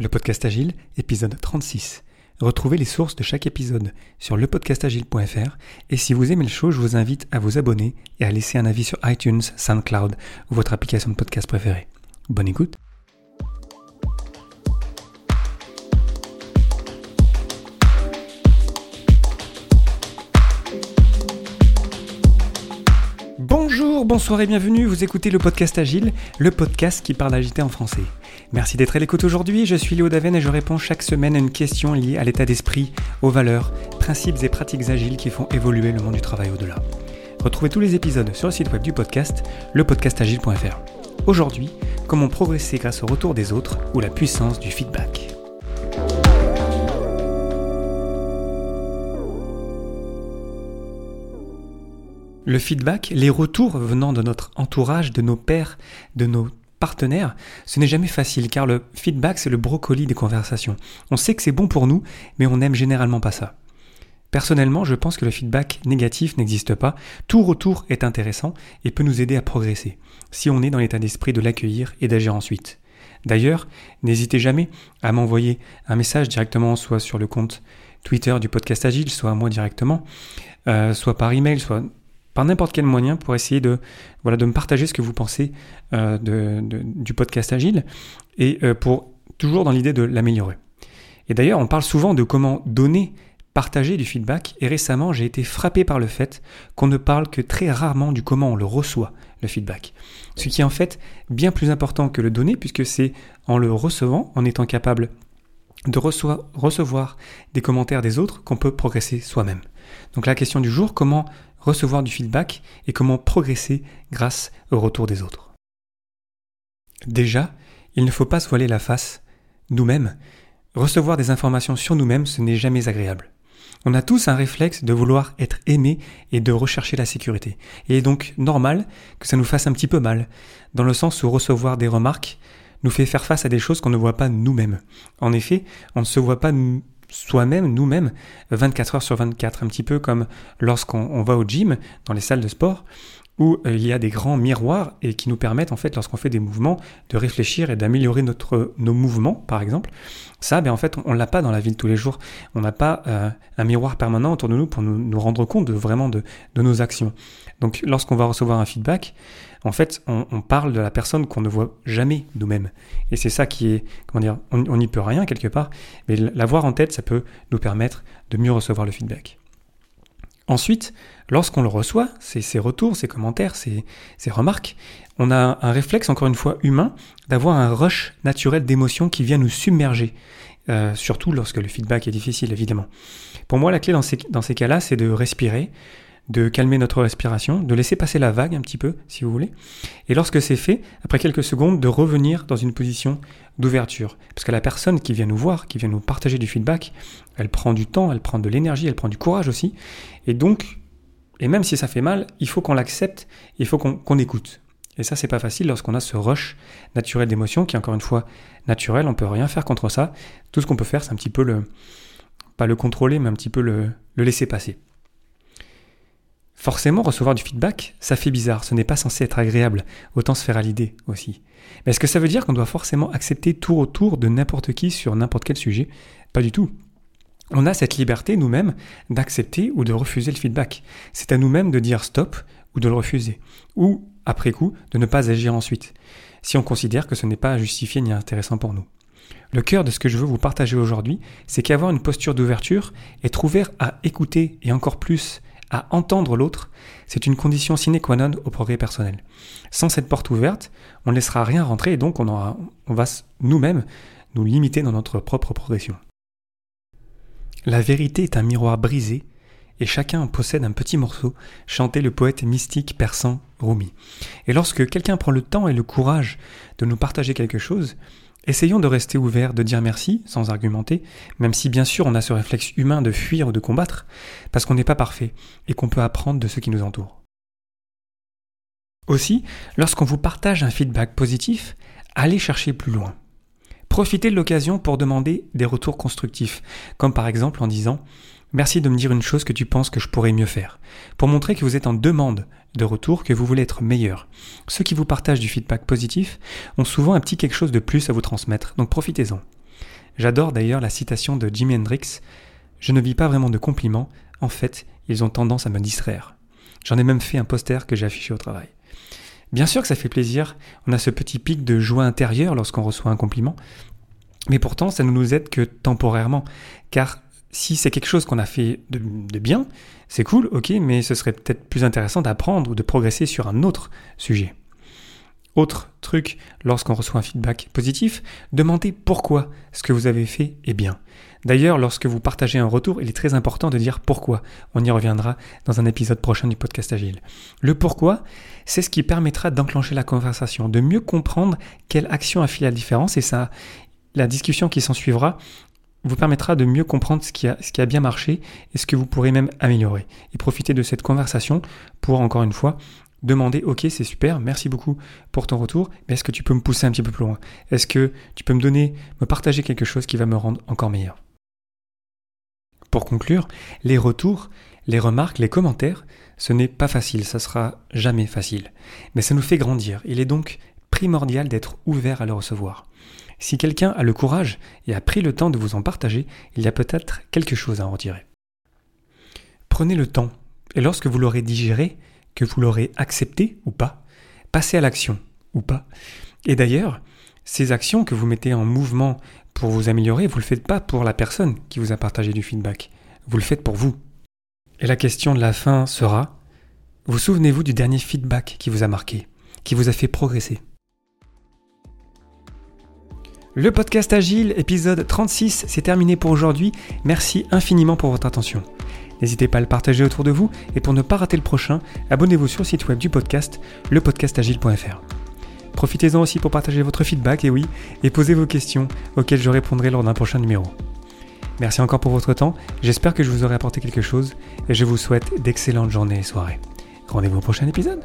le podcast Agile, épisode 36. Retrouvez les sources de chaque épisode sur lepodcastagile.fr et si vous aimez le show, je vous invite à vous abonner et à laisser un avis sur iTunes, SoundCloud ou votre application de podcast préférée. Bonne écoute bonsoir et bienvenue, vous écoutez le podcast Agile, le podcast qui parle d'agilité en français. Merci d'être à l'écoute aujourd'hui, je suis Léo Daven et je réponds chaque semaine à une question liée à l'état d'esprit, aux valeurs, principes et pratiques agiles qui font évoluer le monde du travail au-delà. Retrouvez tous les épisodes sur le site web du podcast, lepodcastagile.fr. Aujourd'hui, comment progresser grâce au retour des autres ou la puissance du feedback? Le feedback, les retours venant de notre entourage, de nos pairs, de nos partenaires, ce n'est jamais facile car le feedback c'est le brocoli des conversations. On sait que c'est bon pour nous, mais on n'aime généralement pas ça. Personnellement, je pense que le feedback négatif n'existe pas. Tout retour est intéressant et peut nous aider à progresser, si on est dans l'état d'esprit de l'accueillir et d'agir ensuite. D'ailleurs, n'hésitez jamais à m'envoyer un message directement, soit sur le compte Twitter du podcast Agile, soit à moi directement, euh, soit par email, soit par n'importe quel moyen pour essayer de, me partager ce que vous pensez euh, du podcast Agile et euh, pour toujours dans l'idée de l'améliorer. Et d'ailleurs, on parle souvent de comment donner, partager du feedback et récemment, j'ai été frappé par le fait qu'on ne parle que très rarement du comment on le reçoit, le feedback. Ce qui est en fait bien plus important que le donner puisque c'est en le recevant, en étant capable de recevoir des commentaires des autres qu'on peut progresser soi-même. Donc la question du jour, comment recevoir du feedback et comment progresser grâce au retour des autres. Déjà, il ne faut pas se voiler la face. Nous-mêmes, recevoir des informations sur nous-mêmes, ce n'est jamais agréable. On a tous un réflexe de vouloir être aimé et de rechercher la sécurité. Il est donc normal que ça nous fasse un petit peu mal, dans le sens où recevoir des remarques nous fait faire face à des choses qu'on ne voit pas nous-mêmes. En effet, on ne se voit pas soi-même, nous-mêmes, 24 heures sur 24, un petit peu comme lorsqu'on va au gym, dans les salles de sport, où euh, il y a des grands miroirs et qui nous permettent en fait lorsqu'on fait des mouvements de réfléchir et d'améliorer notre nos mouvements par exemple. Ça, ben en fait, on, l'a pas dans la vie de tous les jours. On n'a pas euh, un miroir permanent autour de nous pour nous, nous rendre compte de vraiment de, de nos actions. Donc, lorsqu'on va recevoir un feedback, en fait, on, parle de la personne qu'on ne voit jamais nous-mêmes. Et c'est ça qui est, comment dire, on n'y peut rien quelque part, mais l'avoir en tête, ça peut nous permettre de mieux recevoir le feedback. Ensuite, lorsqu'on le reçoit, ces, retours, ces commentaires, ces, remarques, on a un réflexe, encore une fois, humain, d'avoir un rush naturel d'émotions qui vient nous submerger. Euh, surtout lorsque le feedback est difficile, évidemment. Pour moi, la clé dans ces cas-là, c'est de respirer, de calmer notre respiration, de laisser passer la vague un petit peu, si vous voulez. Et lorsque c'est fait, après quelques secondes, de revenir dans une position d'ouverture. Parce que la personne qui vient nous voir, qui vient nous partager du feedback, elle prend du temps, elle prend de l'énergie, elle prend du courage aussi. Et donc, et même si ça fait mal, il faut qu'on l'accepte, il faut qu'on écoute. Et ça, c'est pas facile lorsqu'on a ce rush naturel d'émotion qui est encore une fois naturel, on peut rien faire contre ça. Tout ce qu'on peut faire, c'est un petit peu le, pas le contrôler, mais un petit peu le laisser passer. Forcément, recevoir du feedback, ça fait bizarre, ce n'est pas censé être agréable, autant se faire à l'idée aussi. Mais est-ce que ça veut dire qu'on doit forcément accepter tout retour de n'importe qui sur n'importe quel sujet? Pas du tout. On a cette liberté nous-mêmes d'accepter ou de refuser le feedback. C'est à nous-mêmes de dire stop ou de le refuser. Ou, après coup, de ne pas agir ensuite, si on considère que ce n'est pas justifié ni intéressant pour nous. Le cœur de ce que je veux vous partager aujourd'hui, c'est qu'avoir une posture d'ouverture, être ouvert à écouter et encore plus à entendre l'autre, c'est une condition sine qua non au progrès personnel. Sans cette porte ouverte, on ne laissera rien rentrer et donc on, va nous-mêmes nous limiter dans notre propre progression. La vérité est un miroir brisé et chacun possède un petit morceau, chantait le poète mystique persan Rumi. Et lorsque quelqu'un prend le temps et le courage de nous partager quelque chose, Essayons de rester ouverts, de dire merci, sans argumenter, même si bien sûr on a ce réflexe humain de fuir ou de combattre, parce qu'on n'est pas parfait et qu'on peut apprendre de ceux qui nous entourent. Aussi, lorsqu'on vous partage un feedback positif, allez chercher plus loin. Profitez de l'occasion pour demander des retours constructifs, comme par exemple en disant Merci de me dire une chose que tu penses que je pourrais mieux faire, pour montrer que vous êtes en demande de retour, que vous voulez être meilleur. Ceux qui vous partagent du feedback positif ont souvent un petit quelque chose de plus à vous transmettre, donc profitez-en. J'adore d'ailleurs la citation de Jimi Hendrix Je ne vis pas vraiment de compliments, en fait, ils ont tendance à me distraire. J'en ai même fait un poster que j'ai affiché au travail. Bien sûr que ça fait plaisir, on a ce petit pic de joie intérieure lorsqu'on reçoit un compliment, mais pourtant ça ne nous aide que temporairement, car si c'est quelque chose qu'on a fait de, bien, c'est cool, ok, mais ce serait peut-être plus intéressant d'apprendre ou de progresser sur un autre sujet. Autre truc, lorsqu'on reçoit un feedback positif, demandez pourquoi ce que vous avez fait est bien. D'ailleurs, lorsque vous partagez un retour, il est très important de dire pourquoi. On y reviendra dans un épisode prochain du podcast Agile. Le pourquoi, c'est ce qui permettra d'enclencher la conversation, de mieux comprendre quelle action a fait la différence et ça, la discussion qui s'en suivra vous permettra de mieux comprendre ce qui, a, bien marché et ce que vous pourrez même améliorer. Et profiter de cette conversation pour, encore une fois, demander, ok, c'est super, merci beaucoup pour ton retour, mais est-ce que tu peux me pousser un petit peu plus loin? Est-ce que tu peux me donner, me partager quelque chose qui va me rendre encore meilleur? Pour conclure, les retours, les remarques, les commentaires, ce n'est pas facile, ça sera jamais facile. Mais ça nous fait grandir. Il est donc primordial d'être ouvert à le recevoir. Si quelqu'un a le courage et a pris le temps de vous en partager, il y a peut-être quelque chose à en retirer. Prenez le temps, et lorsque vous l'aurez digéré, que vous l'aurez accepté ou pas, passez à l'action ou pas. Et d'ailleurs, ces actions que vous mettez en mouvement pour vous améliorer, vous ne le faites pas pour la personne qui vous a partagé du feedback, vous le faites pour vous. Et la question de la fin sera, vous souvenez-vous du dernier feedback qui vous a marqué, qui vous a fait progresser? Le podcast Agile, épisode 36, c'est terminé pour aujourd'hui. Merci infiniment pour votre attention. N'hésitez pas à le partager autour de vous et pour ne pas rater le prochain, abonnez-vous sur le site web du podcast, lepodcastagile.fr. Profitez-en aussi pour partager votre feedback, et oui, et poser vos questions auxquelles je répondrai lors d'un prochain numéro. Merci encore pour votre temps, j'espère que je vous aurai apporté quelque chose et je vous souhaite d'excellentes journées et soirées. Rendez-vous au prochain épisode